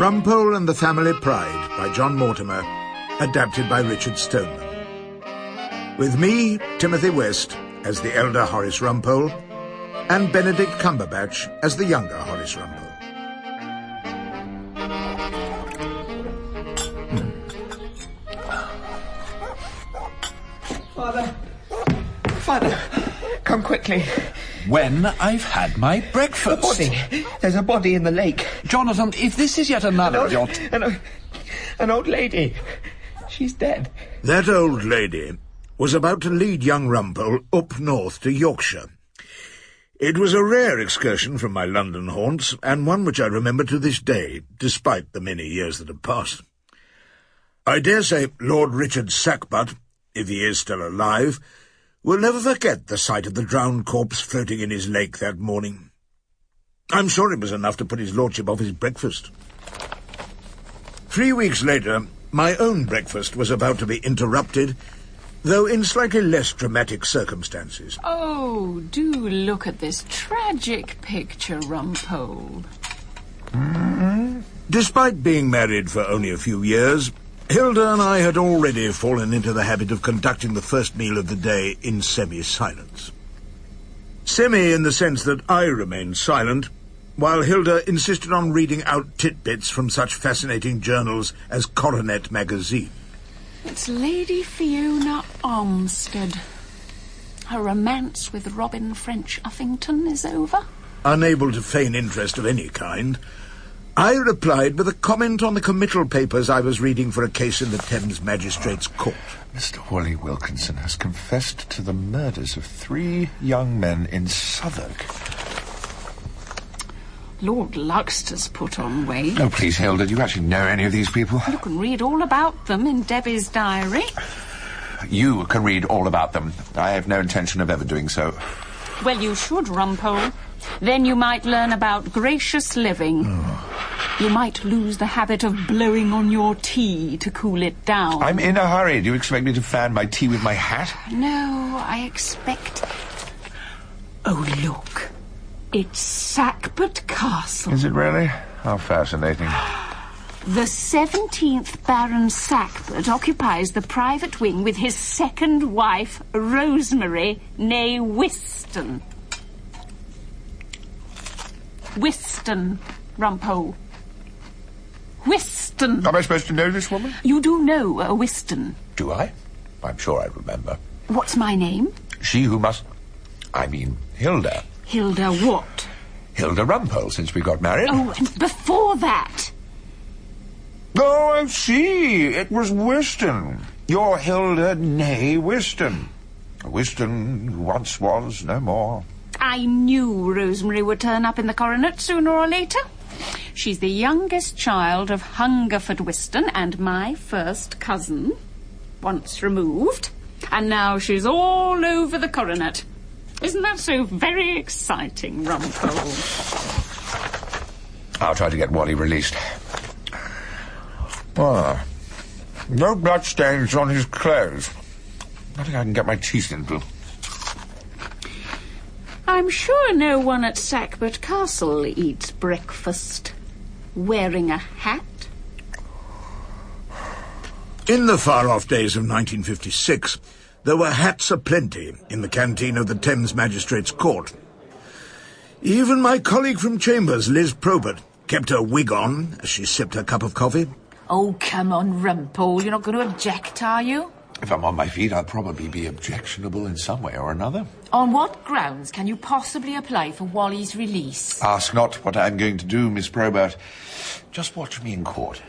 Rumpole and the Family Pride by John Mortimer, adapted by Richard Stoneman. With me, Timothy West, as the elder Horace Rumpole, and Benedict Cumberbatch as the younger Horace Rumpole. Come quickly. When I've had my breakfast. A Body. There's a body in the lake. Jonathan, if this is yet another An of your... old, an, o- an old lady. She's dead. That old lady was about to lead young Rumpole up north to Yorkshire. It was a rare excursion from my London haunts, and one which I remember to this day, despite the many years that have passed. I dare say Lord Richard Sackbut, if he is still alive, will never forget the sight of the drowned corpse floating in his lake that morning. I'm sure it was enough to put his lordship off his breakfast. Three weeks later, my own breakfast was about to be interrupted, though in slightly less dramatic circumstances. Oh, do look at this tragic picture, Rumpole. Despite being married for only a few years, Hilda and I had already fallen into the habit of conducting the first meal of the day in semi-silence. Semi in the sense that I remained silent, while Hilda insisted on reading out titbits from such fascinating journals as Coronet magazine. It's Lady Fiona Armstead. Her romance with Robin French Uffington is over. Unable to feign interest of any kind, I replied with a comment on the committal papers I was reading for a case in the Thames Magistrates' Court. Mr. Wally Wilkinson has confessed to the murders of three young men in Southwark. Lord Luxter's put on weight. No, please, Hilda, do you actually know any of these people? You can read all about them in Debbie's diary. You can read all about them. I have no intention of ever doing so. Well, you should, Rumpole. Then you might learn about gracious living. Oh. You might lose the habit of blowing on your tea to cool it down. I'm in a hurry. Do you expect me to fan my tea with my hat? No, I expect. Oh, look. It's Sackbut Castle. Is it really? How fascinating. The 17th Baron Sackbut occupies the private wing with his second wife, Rosemary, née Whiston. Whiston, Rumpole. Whiston. Am I supposed to know this woman? You do know a Whiston. Do I? I'm sure I remember. What's my name? She who must. I mean, Hilda. Hilda what? Hilda Rumpole, since we got married. Oh, and before that. Oh, I see. It was Whiston. Your Hilda née Whiston. Whiston who once was no more. I knew Rosemary would turn up in the coronet sooner or later. She's the youngest child of Hungerford Whiston and my first cousin, once removed. And now she's all over the coronet. Isn't that so very exciting, Rumpole? I'll try to get Wally released. Ah, no bloodstains on his clothes. Nothing I can get my teeth into. I'm sure no one at Sackbut Castle eats breakfast wearing a hat. In the far-off days of 1956, there were hats aplenty in the canteen of the Thames Magistrates' Court. Even my colleague from Chambers, Liz Probert, kept her wig on as she sipped her cup of coffee. Oh, come on, Rumpole. You're not going to object, are you? If I'm on my feet, I'll probably be objectionable in some way or another. On what grounds can you possibly apply for Wally's release? Ask not what I'm going to do, Miss Probert. Just watch me in court.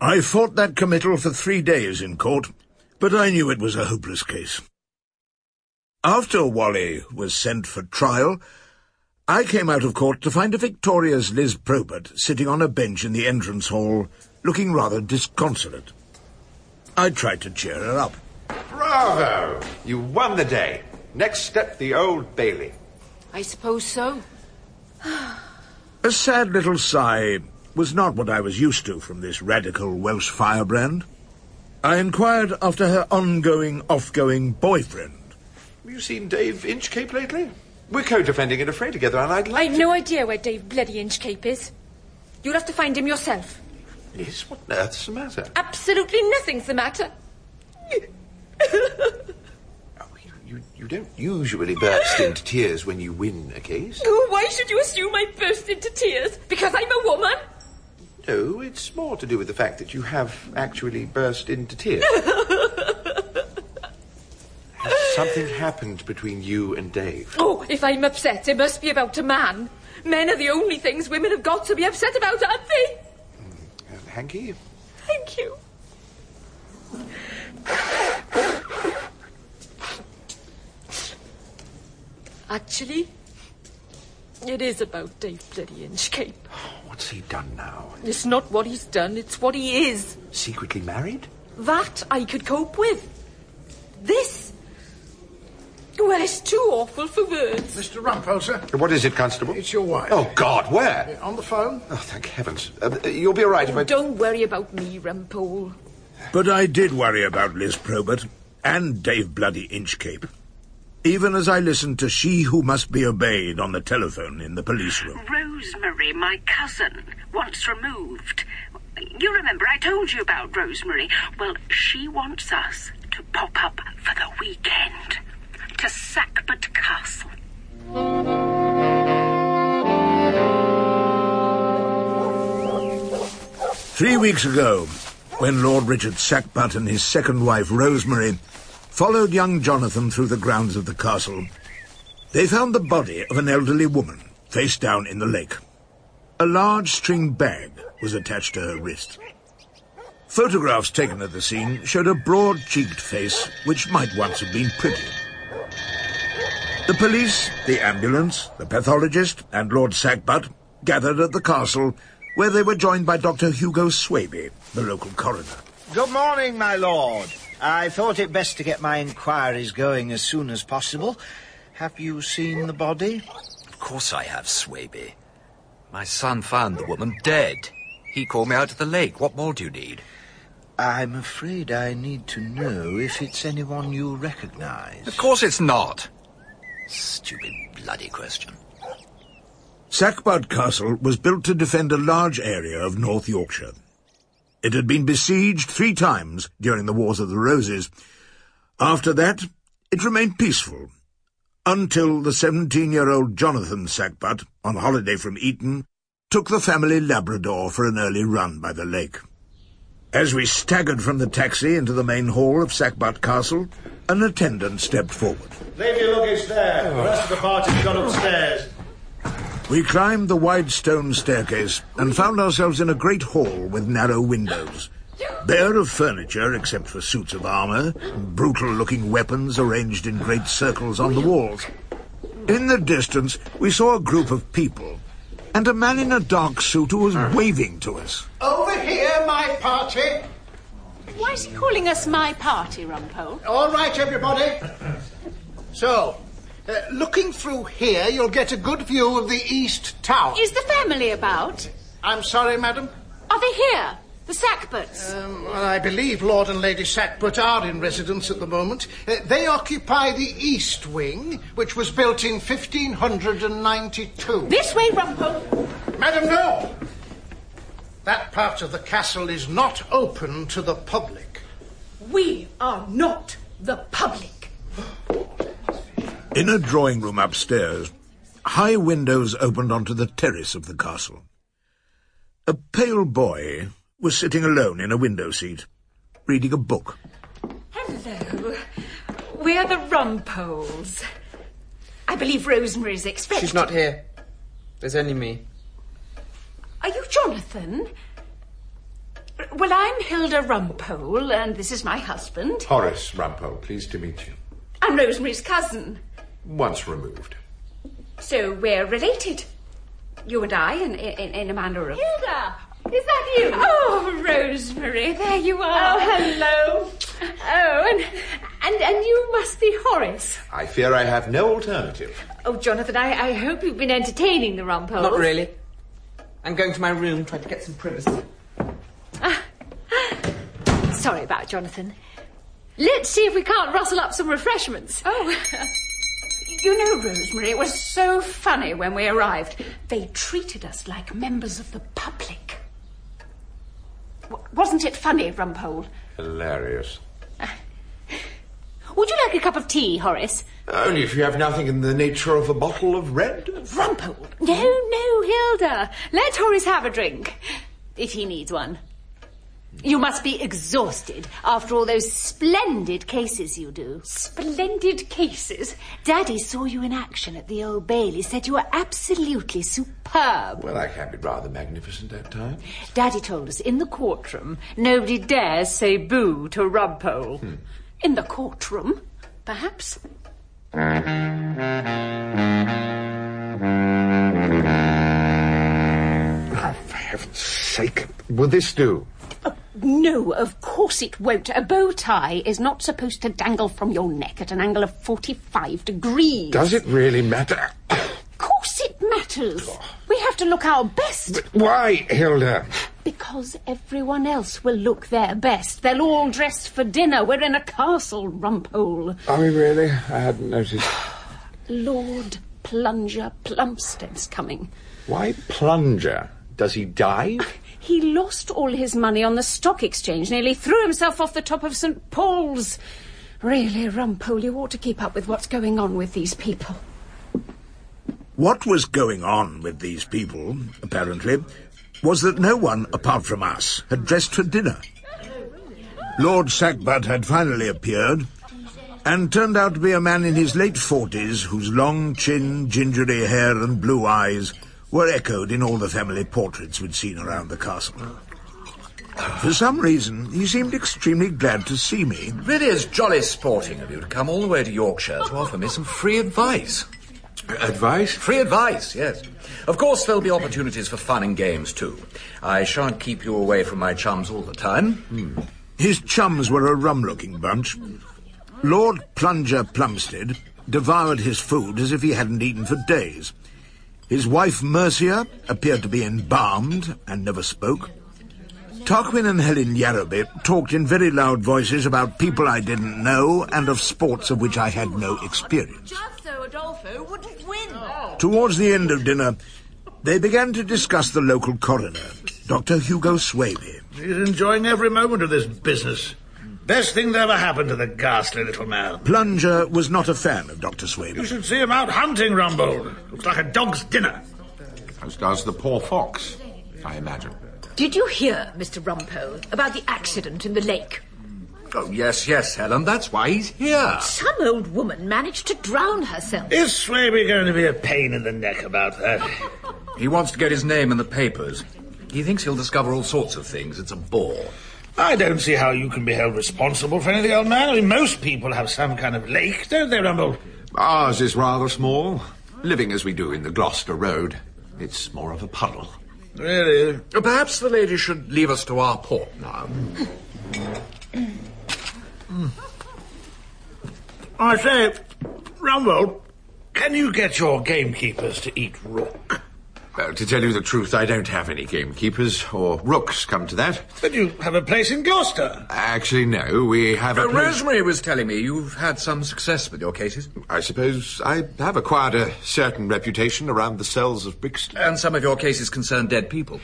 I fought that committal for three days in court, but I knew it was a hopeless case. After Wally was sent for trial, I came out of court to find a victorious Liz Probert sitting on a bench in the entrance hall, looking rather disconsolate. I tried to cheer her up. Bravo! You won the day. Next step, the Old Bailey. I suppose so. A sad little sigh was not what I was used to from this radical Welsh firebrand. I inquired after her ongoing, off-going boyfriend. Have you seen Dave Inchcape lately? We're co-defending in affray together, and I'd like I've no idea where Dave bloody Inchcape is. You'll have to find him yourself. Liz, what on earth's the matter? Absolutely nothing's the matter. Oh, you, you, you don't usually burst into tears when you win a case. Oh, why should you assume I burst into tears? Because I'm a woman? No, it's more to do with the fact that you have actually burst into tears. Has something happened between you and Dave? Oh, if I'm upset, it must be about a man. Men are the only things women have got to be upset about, aren't they? Hanky? Thank you. Actually, it is about Dave bloody Inchcape. What's he done now? It's not what he's done, it's what he is. Secretly married? That I could cope with. This. Well, it's too awful for words. Mr. Rumpole, sir. What is it, Constable? It's your wife. Oh, God, where? On the phone? Oh, thank heavens. Uh, you'll be all right if I... Don't worry about me, Rumpole. But I did worry about Liz Probert and Dave Bloody Inchcape. Even as I listened to She Who Must Be Obeyed on the telephone in the police room. Rosemary, my cousin, once removed. You remember I told you about Rosemary? Well, she wants us to pop up for the weekend to Sackbut Castle. Three weeks ago, when Lord Richard Sackbut and his second wife, Rosemary, followed young Jonathan through the grounds of the castle, they found the body of an elderly woman face down in the lake. A large string bag was attached to her wrist. Photographs taken at the scene showed a broad-cheeked face which might once have been pretty. The police, the ambulance, the pathologist, and Lord Sackbut gathered at the castle, where they were joined by Dr. Hugo Swaby, the local coroner. Good morning, my lord. I thought it best to get my inquiries going as soon as possible. Have you seen the body? Of course I have, Swaby. My son found the woman dead. He called me out to the lake. What more do you need? I'm afraid I need to know if it's anyone you recognize. Of course it's not. Stupid bloody question. Sackbut Castle was built to defend a large area of North Yorkshire. It had been besieged three times during the Wars of the Roses. After that, it remained peaceful, until the 17-year-old Jonathan Sackbut, on holiday from Eton, took the family Labrador for an early run by the lake. As we staggered from the taxi into the main hall of Sackbut Castle, an attendant stepped forward. Leave your luggage there. The oh. rest of the party's gone upstairs. We climbed the wide stone staircase and found ourselves in a great hall with narrow windows. Bare of furniture except for suits of armour, brutal-looking weapons arranged in great circles on the walls. In the distance, we saw a group of people, and a man in a dark suit who was waving to us. Over here, my party. Why is he calling us my party, Rumpole? All right, everybody. So, uh, looking through here, you'll get a good view of the East Tower. Is the family about? I'm sorry, madam. Are they here? The Sackbuts? Um, well, I believe Lord and Lady Sackbut are in residence at the moment. Uh, they occupy the East Wing, which was built in 1592. This way, Rumpole. Madam, no! That part of the castle is not open to the public. We are not the public. In a drawing room upstairs, high windows opened onto the terrace of the castle. A pale boy was sitting alone in a window seat, reading a book. Hello. We are the Rumpoles. I believe Rosemary's expecting. She's not here. There's only me. Are you Jonathan? Well, I'm Hilda Rumpole, and this is my husband. Horace Rumpole, pleased to meet you. I'm Rosemary's cousin. Once removed. So we're related. You and I, in, in, in a manner of. Hilda! Is that you? Oh, Rosemary, there you are. Oh, hello. Oh, and, and, and you must be Horace. I fear I have no alternative. Oh, Jonathan, I, I hope you've been entertaining the Rumpoles. Not really. I'm going to my room, trying to get some privacy. Ah. Sorry about Jonathan. Let's see if we can't rustle up some refreshments. Oh. You know, Rosemary, it was so funny when we arrived. They treated us like members of the public. W- wasn't it funny, Rumpole? Hilarious. Would you like a cup of tea, Horace? Only if you have nothing in the nature of a bottle of red. Rumpole! No, no, Hilda. Let Horace have a drink. If he needs one. You must be exhausted after all those splendid cases you do. Splendid cases? Daddy saw you in action at the Old Bailey, said you were absolutely superb. Well, I can be rather magnificent at times. Daddy told us in the courtroom nobody dares say boo to Rumpole. Hmm. In the courtroom, perhaps? Oh, for heaven's sake. Will this do? Uh, no, of course it won't. A bow tie is not supposed to dangle from your neck at an angle of 45 degrees. Does it really matter? Of course it matters. We have to look our best. Why, Hilda? Because everyone else will look their best. They'll all dress for dinner. We're in a castle, Rumpole. Are we really? I hadn't noticed. Lord Plunger Plumstead's coming. Why plunger? Does he dive? He lost all his money on the stock exchange, nearly threw himself off the top of St. Paul's. Really, Rumpole, you ought to keep up with what's going on with these people. What was going on with these people, apparently, was that no one, apart from us, had dressed for dinner. Lord Sackbut had finally appeared, and turned out to be a man in his late forties whose long chin, gingery hair, and blue eyes were echoed in all the family portraits we'd seen around the castle. For some reason, he seemed extremely glad to see me. Really is jolly sporting of you to come all the way to Yorkshire to offer me some free advice. Advice? Free advice, yes. Of course, there'll be opportunities for fun and games, too. I shan't keep you away from my chums all the time. Hmm. His chums were a rum-looking bunch. Lord Plunger Plumstead devoured his food as if he hadn't eaten for days. His wife Mercia appeared to be embalmed and never spoke. Tarquin and Helen Yarrowby talked in very loud voices about people I didn't know and of sports of which I had no experience. Just Adolfo wouldn't win. Oh. Towards the end of dinner, they began to discuss the local coroner, Dr. Hugo Swaby. He's enjoying every moment of this business. Best thing that ever happened to the ghastly little man. Plunger was not a fan of Dr. Swaby. You should see him out hunting, Rumbold. Looks like a dog's dinner. As does the poor fox, I imagine. Did you hear, Mr. Rumpole, about the accident in the lake? Oh, yes, yes, Helen, that's why he's here. Some old woman managed to drown herself. Is Swaby going to be a pain in the neck about that? He wants to get his name in the papers. He thinks he'll discover all sorts of things. It's a bore. I don't see how you can be held responsible for anything, old man. I mean, most people have some kind of lake, don't they, Rumbold? Ours is rather small. Living as we do in the Gloucester Road, it's more of a puddle. Really? Perhaps the lady should leave us to our port now. I say, Rumbold, can you get your gamekeepers to eat rook? Well, to tell you the truth, I don't have any gamekeepers, or rooks, come to that. But you have a place in Gloucester. Actually, no, we have a Uh, place... Rosemary was telling me you've had some success with your cases. I suppose I have acquired a certain reputation around the cells of Brixton. And some of your cases concern dead people.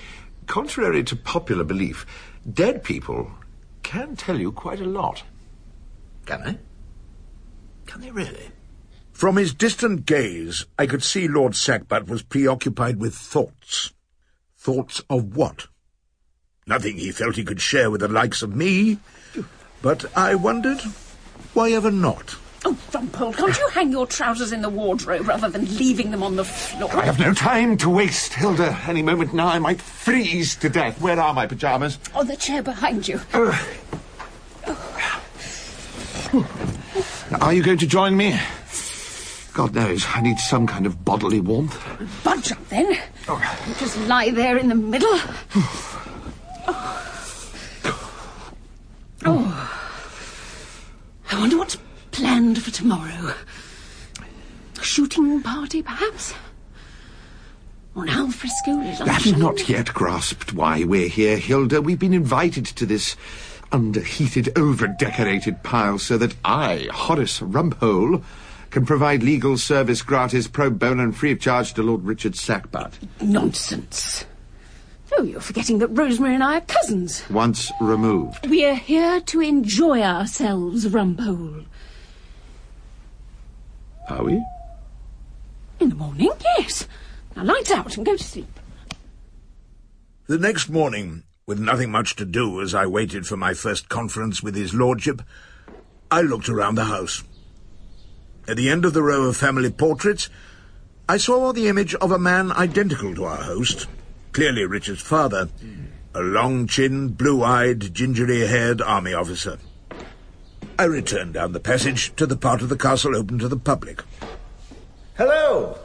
Contrary to popular belief, dead people can tell you quite a lot. Can they? Can they really? From his distant gaze, I could see Lord Sackbut was preoccupied with thoughts. Thoughts of what? Nothing he felt he could share with the likes of me. But I wondered, why ever not? Oh, Rumpole, can't you hang your trousers in the wardrobe rather than leaving them on the floor? I have no time to waste, Hilda. Any moment now I might freeze to death. Where are my pyjamas? On the chair behind you. Are you going to join me? God knows, I need some kind of bodily warmth. Budge up then. You just lie there in the middle. Oh. oh. I wonder what's planned for tomorrow. A shooting party, perhaps? Or an alfresco luncheon? Have you not yet grasped why we're here, Hilda? We've been invited to this underheated, over-decorated pile so that I, Horace Rumpole, can provide legal service gratis pro bono and free of charge to Lord Richard Sackbut. Nonsense. Oh, you're forgetting that Rosemary and I are cousins. Once removed. We're here to enjoy ourselves, Rumpole. Are we? In the morning, yes. Now lights out and go to sleep. The next morning, with nothing much to do as I waited for my first conference with his lordship, I looked around the house. At the end of the row of family portraits, I saw the image of a man identical to our host, clearly Richard's father, a long-chinned, blue-eyed, gingery-haired army officer. I returned down the passage to the part of the castle open to the public. Hello.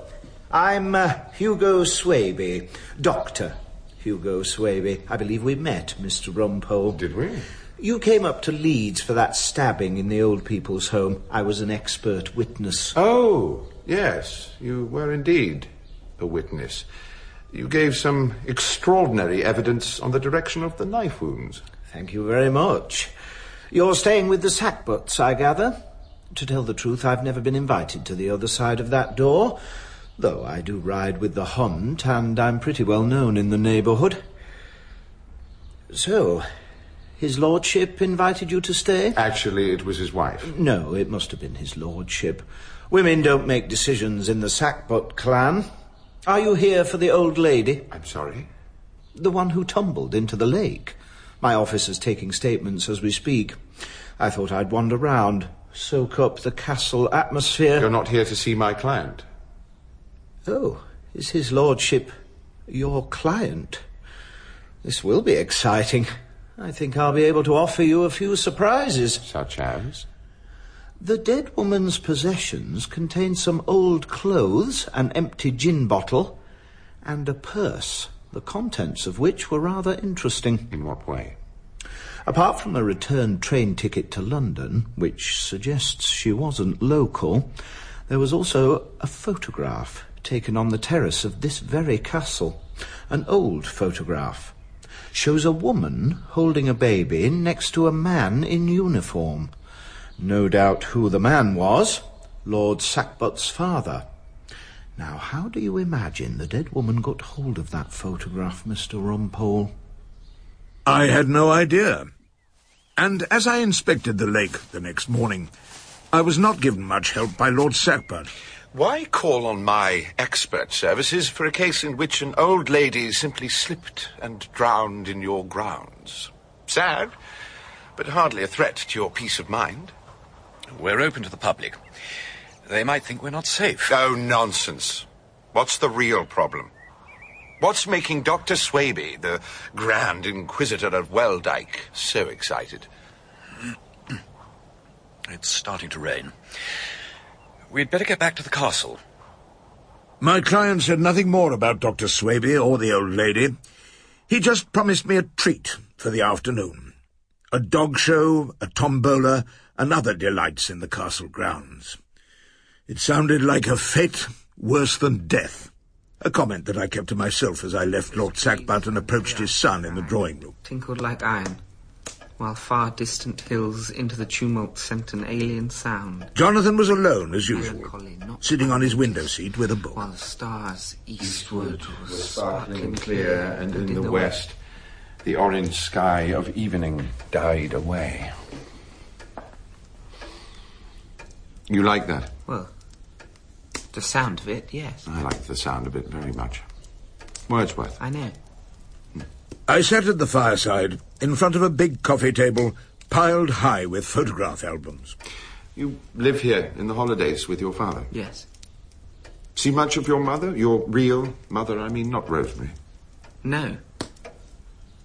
I'm uh, Hugo Swaby, Doctor Hugo Swaby. I believe we met, Mr. Rumpole. Did we? You came up to Leeds for that stabbing in the old people's home. I was an expert witness. Oh, yes, you were indeed a witness. You gave some extraordinary evidence on the direction of the knife wounds. Thank you very much. You're staying with the Sackbuts, I gather? To tell the truth, I've never been invited to the other side of that door, though I do ride with the hunt, and I'm pretty well known in the neighbourhood. So, his lordship invited you to stay? Actually, it was his wife. No, it must have been his lordship. Women don't make decisions in the Sackbut clan. Are you here for the old lady? I'm sorry? The one who tumbled into the lake. My officer's taking statements as we speak. I thought I'd wander round, soak up the castle atmosphere. You're not here to see my client. Oh, is his lordship your client? This will be exciting. I think I'll be able to offer you a few surprises. Such as? The dead woman's possessions contain some old clothes, an empty gin bottle, and a purse, the contents of which were rather interesting. In what way? Apart from a return train ticket to London, which suggests she wasn't local, there was also a photograph taken on the terrace of this very castle. An old photograph. Shows a woman holding a baby next to a man in uniform. No doubt who the man was. Lord Sackbut's father. Now, how do you imagine the dead woman got hold of that photograph, Mr. Rumpole? I had no idea. And as I inspected the lake the next morning, I was not given much help by Lord Sackbut. Why call on my expert services for a case in which an old lady simply slipped and drowned in your grounds? Sad, but hardly a threat to your peace of mind. We're open to the public. They might think we're not safe. Oh, nonsense. What's the real problem? What's making Dr. Swaby, the Grand Inquisitor of Weldyke, so excited? It's starting to rain. We'd better get back to the castle. My client said nothing more about Dr. Swaby or the old lady. He just promised me a treat for the afternoon. A dog show, a tombola, and other delights in the castle grounds. It sounded like a fete worse than death. A comment that I kept to myself as I left Lord Sackbut and approached his son in the drawing room. Tinkled like iron, while far distant hills into the tumult sent an alien sound. Jonathan was alone, as usual, sitting on his window seat with a book. While the stars eastward were Sparkling clear, and in the west, the orange sky of evening died away. You like that? Well, the sound of it, yes. I like the sound of it very much. Wordsworth. I know. I sat at the fireside in front of a big coffee table piled high with photograph albums. You live here in the holidays with your father? Yes. See much of your mother? Your real mother, I mean, not Rosemary. No.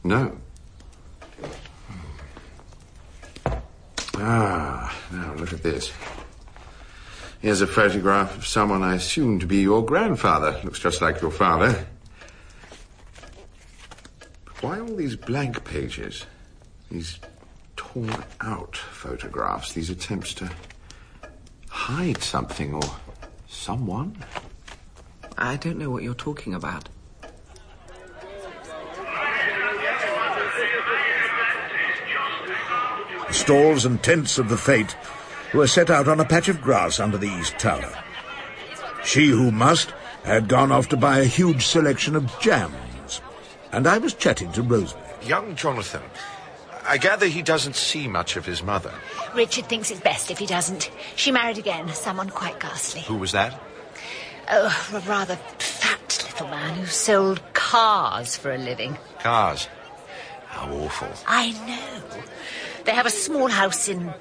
No. Ah, now look at this. Here's a photograph of someone I assume to be your grandfather. Looks just like your father. Why all these blank pages? These torn out photographs, these attempts to hide something or someone? I don't know what you're talking about. stalls and tents of the fete were set out on a patch of grass under the east tower. She who must had gone off to buy a huge selection of jams, and I was chatting to Rosemary. Young Jonathan. I gather he doesn't see much of his mother. Richard thinks it's best if he doesn't. She married again, someone quite ghastly. Who was that? Oh, a rather fat little man who sold cars for a living. Cars. How awful. I know. They have a small house in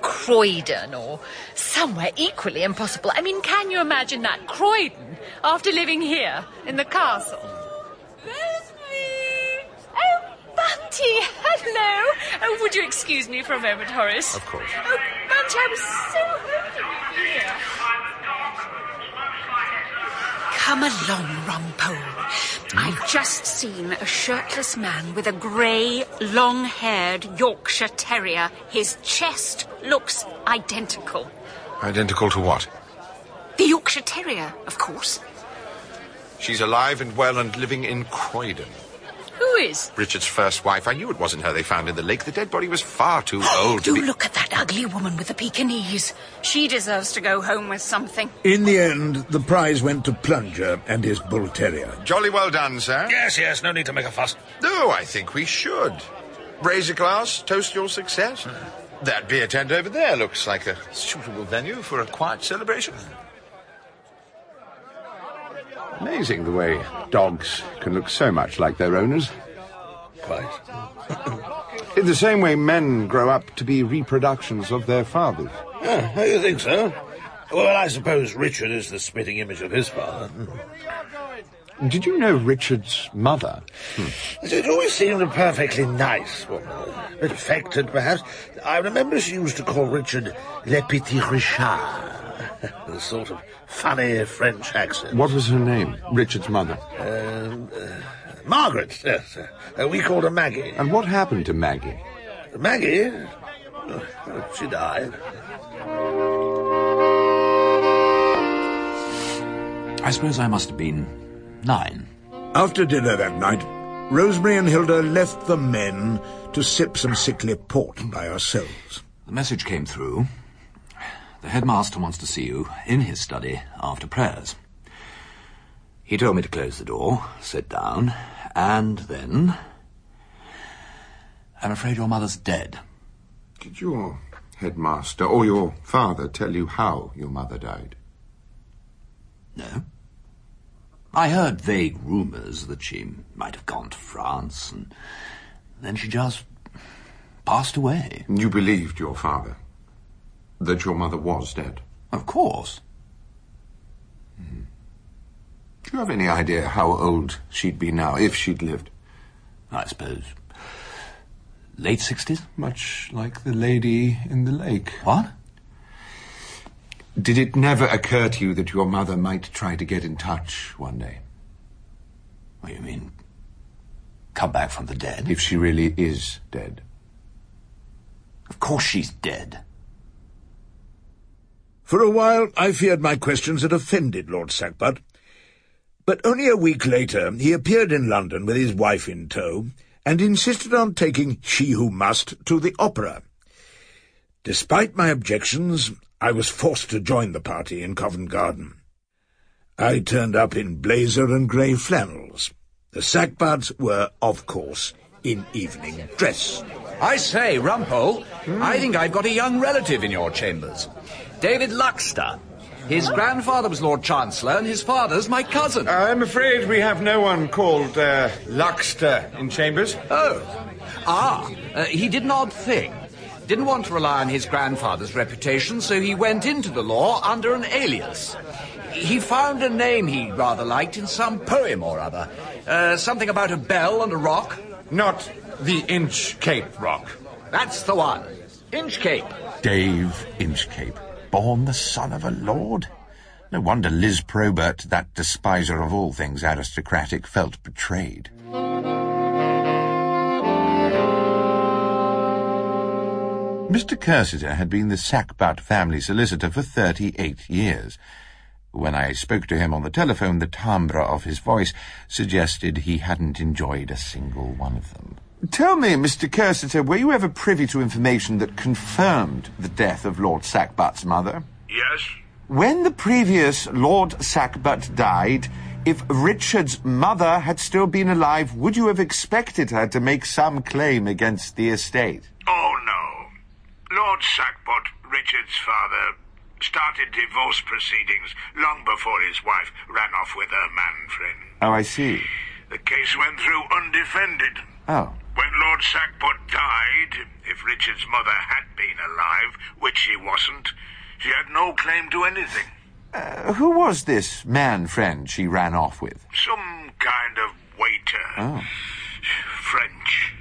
Croydon or somewhere equally impossible. I mean, can you imagine that? Croydon, after living here in the castle. Bunty, hello. Oh, would you excuse me for a moment, Horace? Of course. Oh, Bunty, I was so hoping you'd be here. Come along, Rumpole. I've just seen a shirtless man with a grey, long haired Yorkshire Terrier. His chest looks identical. Identical to what? The Yorkshire Terrier, of course. She's alive and well and living in Croydon. Who is? Richard's first wife. I knew it wasn't her they found in the lake. The dead body was far too old Do to be... look at that ugly woman with the Pekingese. She deserves to go home with something. In the end, the prize went to Plunger and his bull terrier. Jolly well done, sir. Yes, yes, no need to make a fuss. No, I think we should. Raise a glass, toast your success. Hmm. That beer tent over there looks like a suitable venue for a quiet celebration. Amazing the way dogs can look so much like their owners. Quite. In the same way men grow up to be reproductions of their fathers. Oh, you think so? Well, I suppose Richard is the spitting image of his father. Did you know Richard's mother? Hmm. It always seemed a perfectly nice woman. A bit affected, perhaps. I remember she used to call Richard Le Petit Richard. a sort of funny French accent. What was her name? Richard's mother. Um, uh, Margaret, yes. Uh, we called her Maggie. And what happened to Maggie? Maggie? Oh, she died. I suppose I must have been nine. After dinner that night, Rosemary and Hilda left the men to sip some sickly port by ourselves. The message came through. The headmaster wants to see you in his study after prayers. He told me to close the door, sit down, and then. I'm afraid your mother's dead. Did your headmaster or your father tell you how your mother died? No. I heard vague rumours that she might have gone to France, and then she just passed away. You believed your father? That your mother was dead? Of course. Hmm. Do you have any idea how old she'd be now, if she'd lived? I suppose. Late sixties? Much like the lady in the lake. What? Did it never occur to you that your mother might try to get in touch one day? What do you mean? Come back from the dead? If she really is dead. Of course she's dead. For a while, I feared my questions had offended Lord Sackbut. But only a week later, he appeared in London with his wife in tow, and insisted on taking She Who Must to the opera. Despite my objections, I was forced to join the party in Covent Garden. I turned up in blazer and grey flannels. The Sackbuts were, of course, in evening dress. I say, Rumpole, I think I've got a young relative in your chambers. David Luxter. His grandfather was Lord Chancellor, and his father's my cousin. I'm afraid we have no one called uh, Luxter in Chambers. Oh. Ah, uh, he did an odd thing. Didn't want to rely on his grandfather's reputation, so he went into the law under an alias. He found a name he rather liked in some poem or other. Uh, something about a bell and a rock. Not the Inchcape Rock. That's the one. Inchcape. Dave Inchcape, born the son of a lord. No wonder Liz Probert, that despiser of all things aristocratic, felt betrayed. Mr. Cursiter had been the Sackbut family solicitor for thirty-eight years. When I spoke to him on the telephone, the timbre of his voice suggested he hadn't enjoyed a single one of them. Tell me, Mr. Cursitor, were you ever privy to information that confirmed the death of Lord Sackbut's mother? Yes? When the previous Lord Sackbut died, if Richard's mother had still been alive, would you have expected her to make some claim against the estate? Oh, no. Lord Sackbut, Richard's father, started divorce proceedings long before his wife ran off with her man friend. Oh, I see. The case went through undefended. Oh. When Lord Sackbut died, if Richard's mother had been alive, which she wasn't, she had no claim to anything. Uh, who was this man friend she ran off with? Some kind of waiter. Oh. French.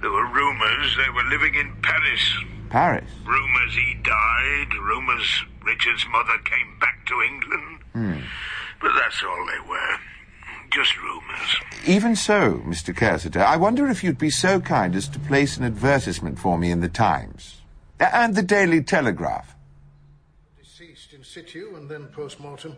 There were rumors they were living in Paris. Paris? Rumors he died, rumors Richard's mother came back to England. Hmm. But that's all they were. Just rumors. Even so, Mr. Cursitor, I wonder if you'd be so kind as to place an advertisement for me in the Times. And the Daily Telegraph. Deceased in situ and then post-mortem.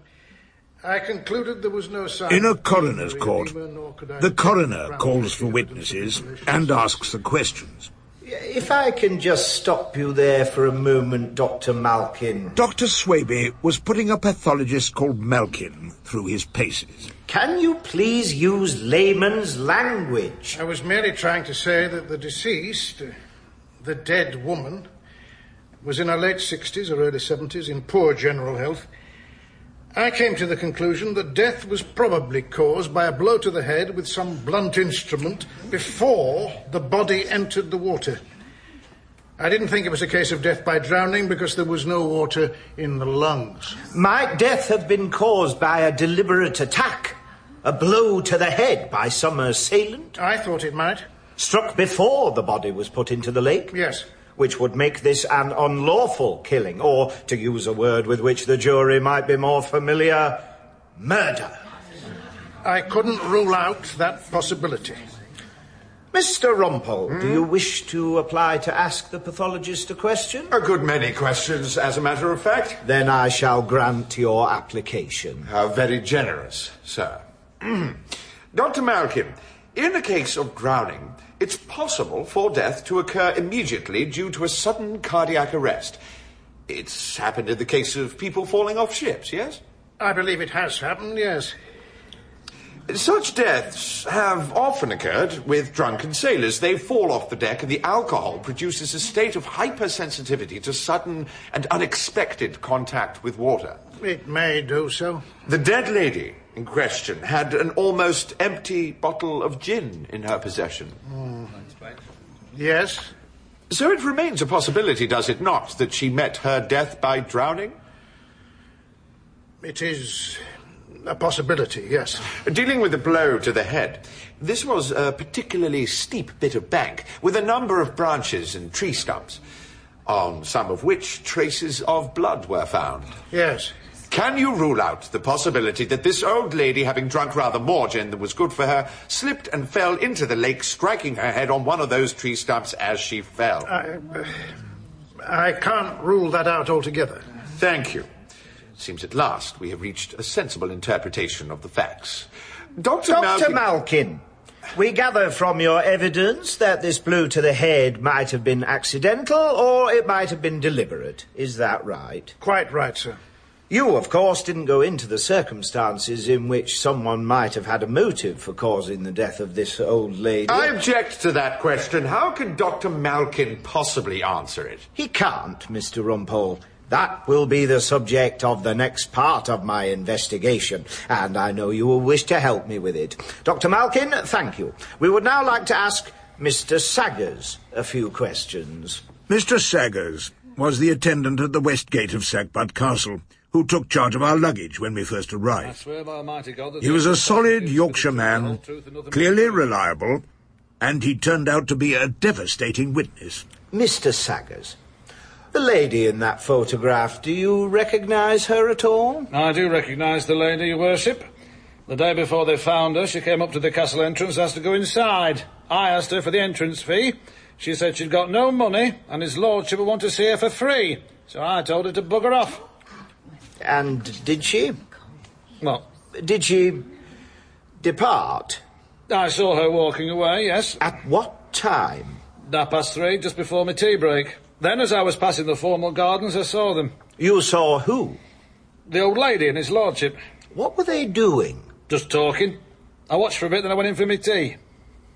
I concluded there was no sign... In a coroner's court, edema, nor could I the coroner calls for witnesses and asks the questions. If I can just stop you there for a moment, Dr. Malkin. Dr. Swaby was putting a pathologist called Malkin through his paces. Can you please use layman's language? I was merely trying to say that the deceased, the dead woman, was in her late 60s or early 70s in poor general health. I came to the conclusion that death was probably caused by a blow to the head with some blunt instrument before the body entered the water. I didn't think it was a case of death by drowning because there was no water in the lungs. Might death have been caused by a deliberate attack? A blow to the head by some assailant? I thought it might. Struck before the body was put into the lake? Yes. Which would make this an unlawful killing, or, to use a word with which the jury might be more familiar, murder. I couldn't rule out that possibility. Mr. Rumpole, do you wish to apply to ask the pathologist a question? A good many questions, as a matter of fact. Then I shall grant your application. How very generous, sir. Dr. Malkin, in a case of drowning, it's possible for death to occur immediately due to a sudden cardiac arrest. It's happened in the case of people falling off ships, yes? I believe it has happened, yes. Such deaths have often occurred with drunken sailors. They fall off the deck and the alcohol produces a state of hypersensitivity to sudden and unexpected contact with water. It may do so. The dead lady in question had an almost empty bottle of gin in her possession. Hmm. Yes. So it remains a possibility, does it not, that she met her death by drowning? It is a possibility, yes. Dealing with the blow to the head, this was a particularly steep bit of bank with a number of branches and tree stumps, on some of which traces of blood were found. Yes. Can you rule out the possibility that this old lady, having drunk rather more gin than was good for her, slipped and fell into the lake, striking her head on one of those tree stumps as she fell? I, I can't rule that out altogether. Thank you. Seems at last we have reached a sensible interpretation of the facts. Dr. Dr. Malkin... Malkin, we gather from your evidence that this blow to the head might have been accidental or it might have been deliberate. Is that right? Quite right, sir. You, of course, didn't go into the circumstances in which someone might have had a motive for causing the death of this old lady. I object to that question. How can Dr. Malkin possibly answer it? He can't, Mr. Rumpole. That will be the subject of the next part of my investigation, and I know you will wish to help me with it. Dr. Malkin, thank you. We would now like to ask Mr. Saggers a few questions. Mr. Saggers was the attendant at the west gate of Sackbut Castle, who took charge of our luggage when we first arrived. God, He was a solid Yorkshire man, clearly reliable, and he turned out to be a devastating witness. Mr. Saggers, the lady in that photograph, do you recognise her at all? I do recognise the lady, Your Worship. The day before they found her, she came up to the castle entrance and asked to go inside. I asked her for the entrance fee. She said she'd got no money and his lordship would want to see her for free. So I told her to bugger off. And did she? Well, Did she depart? I saw her walking away, yes. At what time? Half past three, just before my tea break. Then, as I was passing the formal gardens, I saw them. You saw who? The old lady and his lordship. What were they doing? Just talking. I watched for a bit, then I went in for my tea.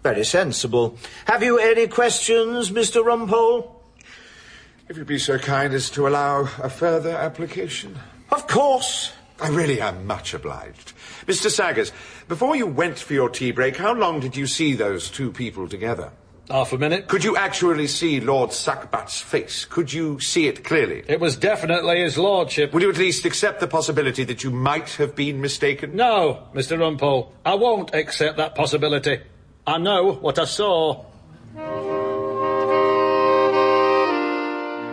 Very sensible. Have you any questions, Mr. Rumpole? If you'd be so kind as to allow a further application. Of course. I really am much obliged. Mr. Saggers, before you went for your tea break, how long did you see those two people together? Half a minute. Could you actually see Lord Sackbut's face? Could you see it clearly? It was definitely his lordship. Would you at least accept the possibility that you might have been mistaken? No, Mr. Rumpole. I won't accept that possibility. I know what I saw.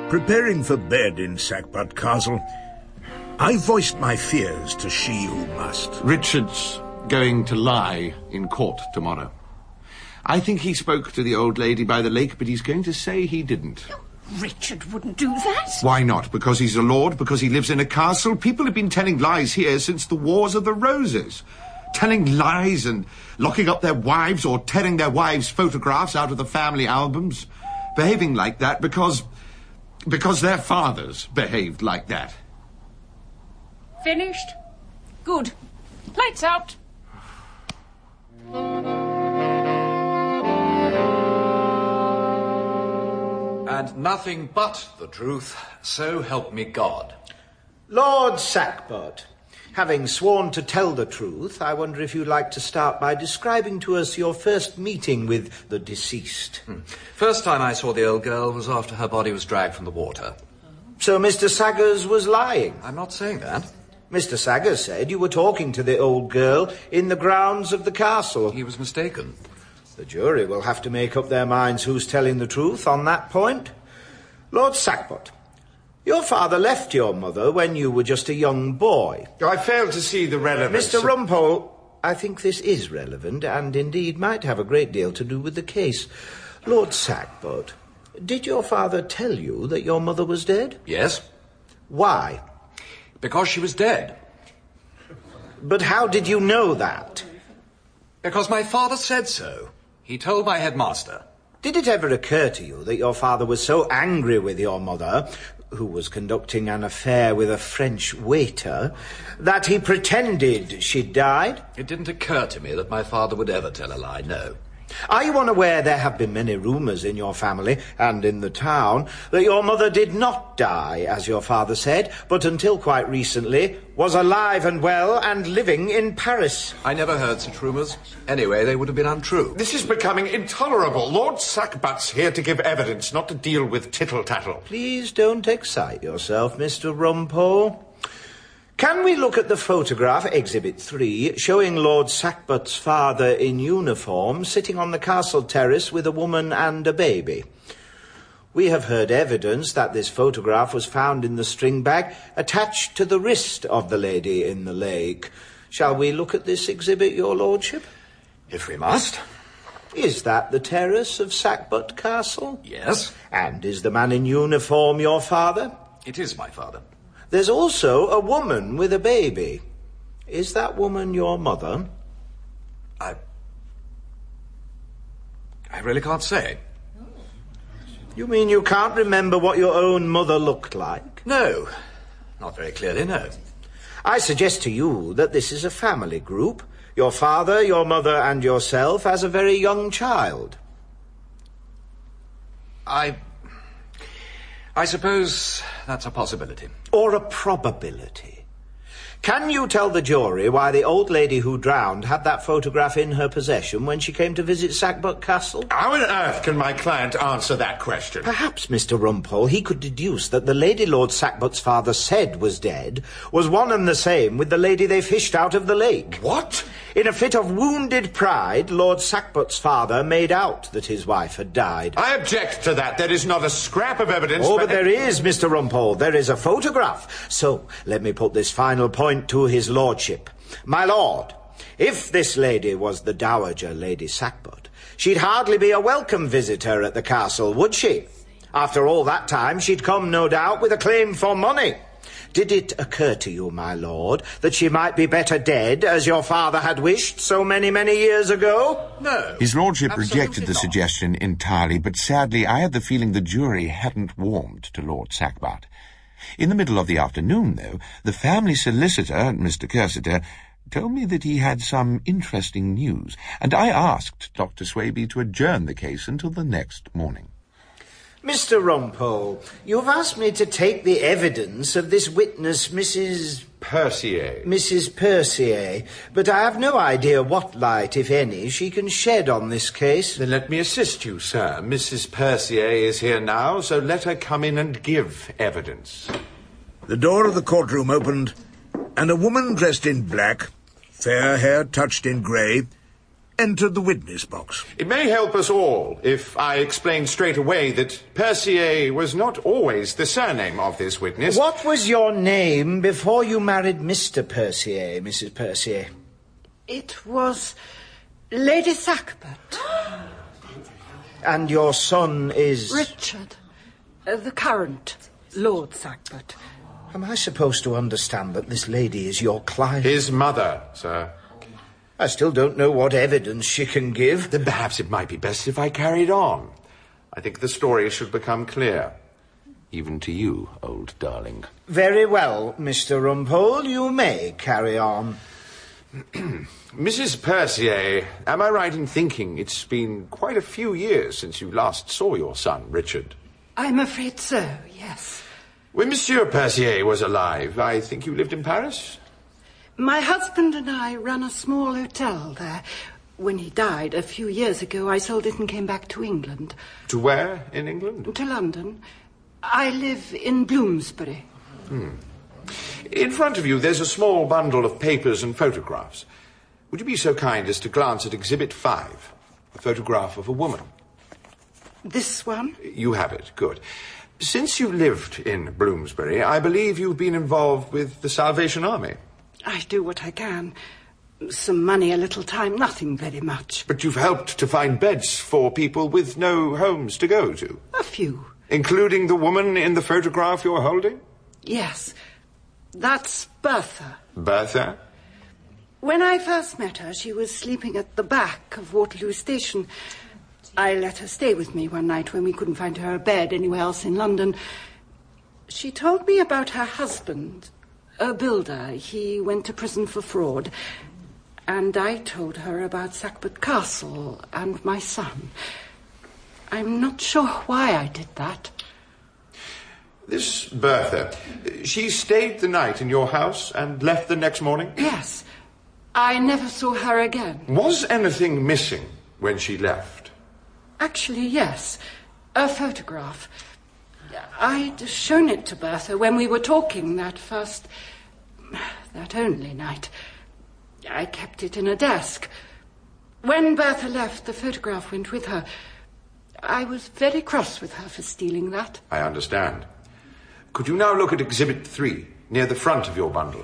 Preparing for bed in Sackbut Castle, I voiced my fears to she who must. Richard's going to lie in court tomorrow. I think he spoke to the old lady by the lake, but he's going to say he didn't. Richard wouldn't do that. Why not? Because he's a lord? Because he lives in a castle? People have been telling lies here since the Wars of the Roses. Telling lies and locking up their wives or tearing their wives' photographs out of the family albums. Behaving like that because. because their fathers behaved like that. Finished? Good. Lights out. And nothing but the truth, so help me God. Lord Sackbut, having sworn to tell the truth, I wonder if you'd like to start by describing to us your first meeting with the deceased. Hmm. First time I saw the old girl was after her body was dragged from the water. So Mr. Saggers was lying? I'm not saying that. Mr. Saggers said you were talking to the old girl in the grounds of the castle. He was mistaken. The jury will have to make up their minds who's telling the truth on that point. Lord Sackbut, your father left your mother when you were just a young boy. Oh, I fail to see the relevance. Mr. Rumpole, I think this is relevant and indeed might have a great deal to do with the case. Lord Sackbut, did your father tell you that your mother was dead? Yes. Why? Because she was dead. But how did you know that? Because my father said so. He told my headmaster. Did it ever occur to you that your father was so angry with your mother, who was conducting an affair with a French waiter, that he pretended she'd died? It didn't occur to me that my father would ever tell a lie, no. Are you unaware there have been many rumours in your family and in the town that your mother did not die, as your father said, but until quite recently was alive and well and living in Paris? I never heard such rumours. Anyway, they would have been untrue. This is becoming intolerable. Lord Sackbut's here to give evidence, not to deal with tittle-tattle. Please don't excite yourself, Mr. Rumpole. Can we look at the photograph, Exhibit 3, showing Lord Sackbut's father in uniform sitting on the castle terrace with a woman and a baby? We have heard evidence that this photograph was found in the string bag attached to the wrist of the lady in the lake. Shall we look at this exhibit, Your Lordship? If we must. Is that the terrace of Sackbut Castle? Yes. And is the man in uniform your father? It is my father. There's also a woman with a baby. Is that woman your mother? I. I really can't say. You mean you can't remember what your own mother looked like? No. Not very clearly, no. I suggest to you that this is a family group. Your father, your mother, and yourself as a very young child. I. I suppose that's a possibility. Or a probability. Can you tell the jury why the old lady who drowned had that photograph in her possession when she came to visit Sackbut Castle? How on earth can my client answer that question? Perhaps, Mr. Rumpole, he could deduce that the lady Lord Sackbut's father said was dead was one and the same with the lady they fished out of the lake. What? In a fit of wounded pride, Lord Sackbut's father made out that his wife had died. I object to that. There is not a scrap of evidence. Oh, but there is, Mr. Rumpole. There is a photograph. So, let me put this final point to his lordship. My lord, if this lady was the Dowager Lady Sackbut, she'd hardly be a welcome visitor at the castle, would she? After all that time, she'd come, no doubt, with a claim for money. Did it occur to you, my lord, that she might be better dead, as your father had wished so many, many years ago? No. His lordship rejected the not. suggestion entirely, but sadly I had the feeling the jury hadn't warmed to Lord Sackbut. In the middle of the afternoon, though, the family solicitor, Mr. Cursiter, told me that he had some interesting news, and I asked Dr. Swaby to adjourn the case until the next morning. Mr. Rumpole, you've asked me to take the evidence of this witness, Mrs. Percier. Mrs. Percier, but I have no idea what light, if any, she can shed on this case. Then let me assist you, sir. Mrs. Percier is here now, so let her come in and give evidence. The door of the courtroom opened, and a woman dressed in black, fair hair touched in grey, entered the witness box. It may help us all if I explain straight away that Percier was not always the surname of this witness. What was your name before you married Mr. Percier, Mrs. Percier? It was Lady Sackbut. And your son is... Richard, uh, the current Lord Sackbut. Am I supposed to understand that this lady is your client? His mother, sir. I still don't know what evidence she can give. Then perhaps it might be best if I carried on. I think the story should become clear. Even to you, old darling. Very well, Mr. Rumpole, you may carry on. Mrs. Percier, am I right in thinking it's been quite a few years since you last saw your son, Richard? I'm afraid so, yes. When Monsieur Percier was alive, I think you lived in Paris? My husband and I run a small hotel there. When he died a few years ago, I sold it and came back to England. To where in England? To London. I live in Bloomsbury. Hmm. In front of you, there's a small bundle of papers and photographs. Would you be so kind as to glance at Exhibit 5, a photograph of a woman? This one? You have it. Good. Since you lived in Bloomsbury, I believe you've been involved with the Salvation Army. I do what I can. Some money, a little time, nothing very much. But you've helped to find beds for people with no homes to go to. A few. Including the woman in the photograph you're holding? Yes. That's Bertha. Bertha? When I first met her, she was sleeping at the back of Waterloo Station. I let her stay with me one night when we couldn't find her a bed anywhere else in London. She told me about her husband, a builder. He went to prison for fraud. And I told her about Sackbut Castle and my son. I'm not sure why I did that. This Bertha, she stayed the night in your house and left the next morning? Yes. I never saw her again. Was anything missing when she left? Actually, yes. A photograph. I'd shown it to Bertha when we were talking that first. that only night. I kept it in a desk. When Bertha left, the photograph went with her. I was very cross with her for stealing that. I understand. Could you now look at Exhibit 3, near the front of your bundle?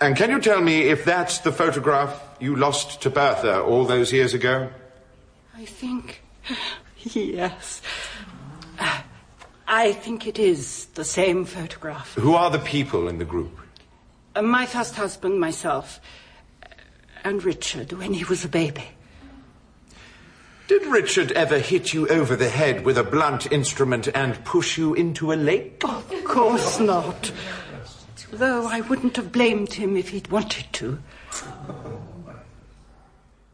And can you tell me if that's the photograph you lost to Bertha all those years ago? I think. yes. I think it is the same photograph. Who are the people in the group? Uh, my first husband, myself, and Richard when he was a baby. Did Richard ever hit you over the head with a blunt instrument and push you into a lake? Of course not. Though I wouldn't have blamed him if he'd wanted to.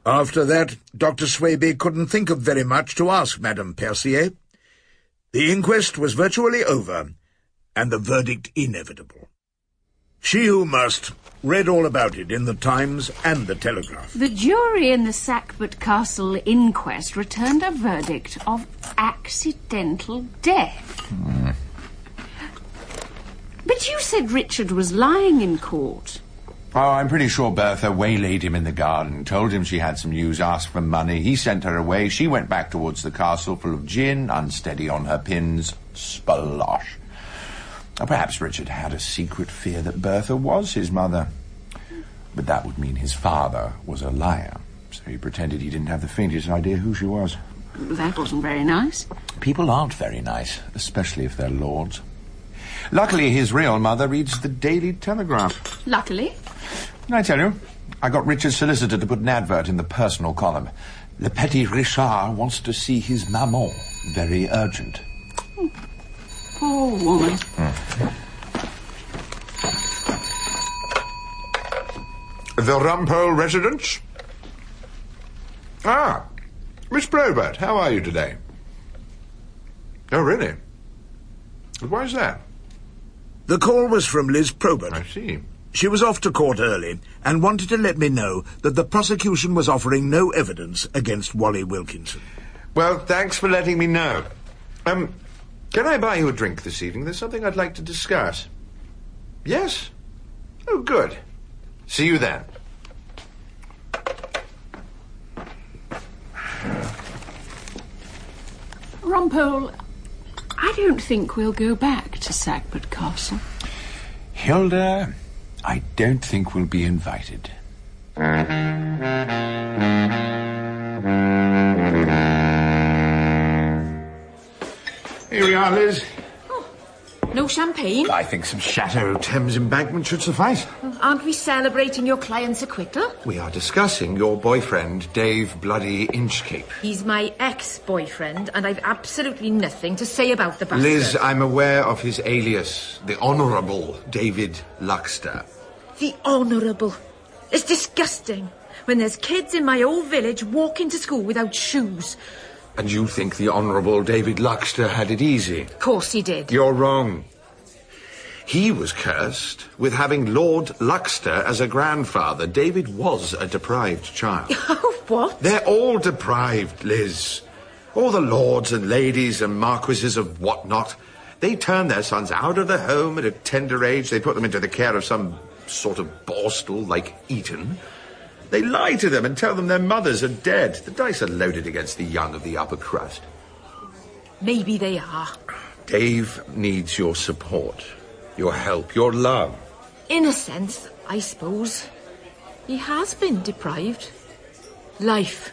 After that, Dr. Swaby couldn't think of very much to ask Madame Percier. The inquest was virtually over, and the verdict inevitable. She who must read all about it in the Times and the Telegraph. The jury in the Sackbut Castle inquest returned a verdict of accidental death. Hmm. But you said Richard was lying in court. Oh, I'm pretty sure Bertha waylaid him in the garden, told him she had some news, asked for money. He sent her away. She went back towards the castle full of gin, unsteady on her pins. Splosh. Or perhaps Richard had a secret fear that Bertha was his mother. But that would mean his father was a liar. So he pretended he didn't have the faintest idea who she was. That wasn't very nice. People aren't very nice, especially if they're lords. Luckily, his real mother reads the Daily Telegraph. Luckily. Can I tell you? I got Richard's solicitor to put an advert in the personal column. Le Petit Richard wants to see his maman. Very urgent. Poor woman. The Rumpole residence? Ah, Miss Probert, how are you today? Oh, really? Why is that? The call was from Liz Probert. I see. She was off to court early and wanted to let me know that the prosecution was offering no evidence against Wally Wilkinson. Well, thanks for letting me know. Um, can I buy you a drink this evening? There's something I'd like to discuss. Yes? Oh, good. See you then. Rumpole, I don't think we'll go back to Sackbut Castle. Hilda, I don't think we'll be invited. Here we are, Liz. No champagne? I think some Chateau Thames embankment should suffice. Aren't we celebrating your client's acquittal? We are discussing your boyfriend, Dave Bloody Inchcape. He's my ex-boyfriend, and I've absolutely nothing to say about the bastard. Liz, I'm aware of his alias, the Honourable David Luxter. The honourable. It's disgusting when there's kids in my old village walking to school without shoes. And you think the Honourable David Luxter had it easy? Of course he did. You're wrong. He was cursed with having Lord Luxter as a grandfather. David was a deprived child. Oh, what? They're all deprived, Liz. All the lords and ladies and marquises of whatnot. They turn their sons out of the home at a tender age. They put them into the care of some sort of borstal like Eton. They lie to them and tell them their mothers are dead. The dice are loaded against the young of the upper crust. Maybe they are. Dave needs your support, your help, your love. In a sense, I suppose. He has been deprived. Life.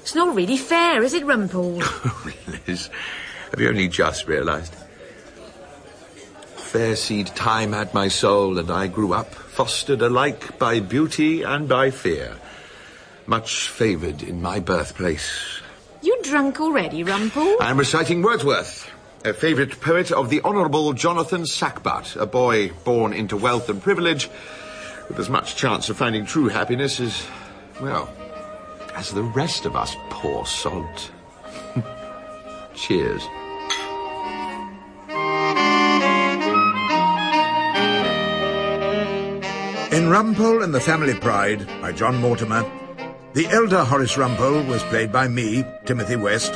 It's not really fair, is it, Rumpole? Liz, have you only just realised? Fair seed time had my soul, and I grew up, fostered alike by beauty and by fear. Much favoured in my birthplace. You drunk already, Rumpole? I'm reciting Wordsworth, a favourite poet of the Honourable Jonathan Sackbut, a boy born into wealth and privilege, with as much chance of finding true happiness as, well, as the rest of us poor sods. Cheers. In Rumpole and the Family Pride by John Mortimer, the elder Horace Rumpole was played by me, Timothy West,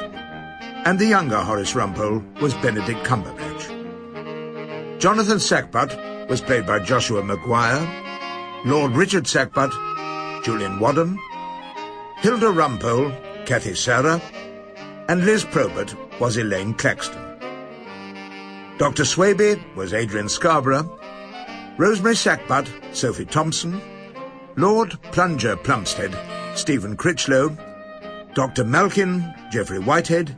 and the younger Horace Rumpole was Benedict Cumberbatch. Jonathan Sackbut was played by Joshua McGuire, Lord Richard Sackbut, Julian Wadham, Hilda Rumpole, Kathy Sarah, and Liz Probert was Elaine Claxton. Dr. Swaby was Adrian Scarborough, Rosemary Sackbut, Sophie Thompson, Lord Plunger Plumstead, Stephen Critchlow, Dr. Malkin, Geoffrey Whitehead,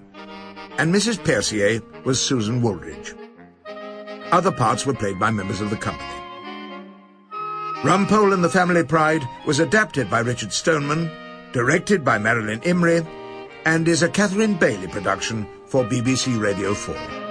and Mrs. Percier was Susan Wooldridge. Other parts were played by members of the company. Rumpole and the Family Pride was adapted by Richard Stoneman, directed by Marilyn Imrie, and is a Catherine Bailey production for BBC Radio 4.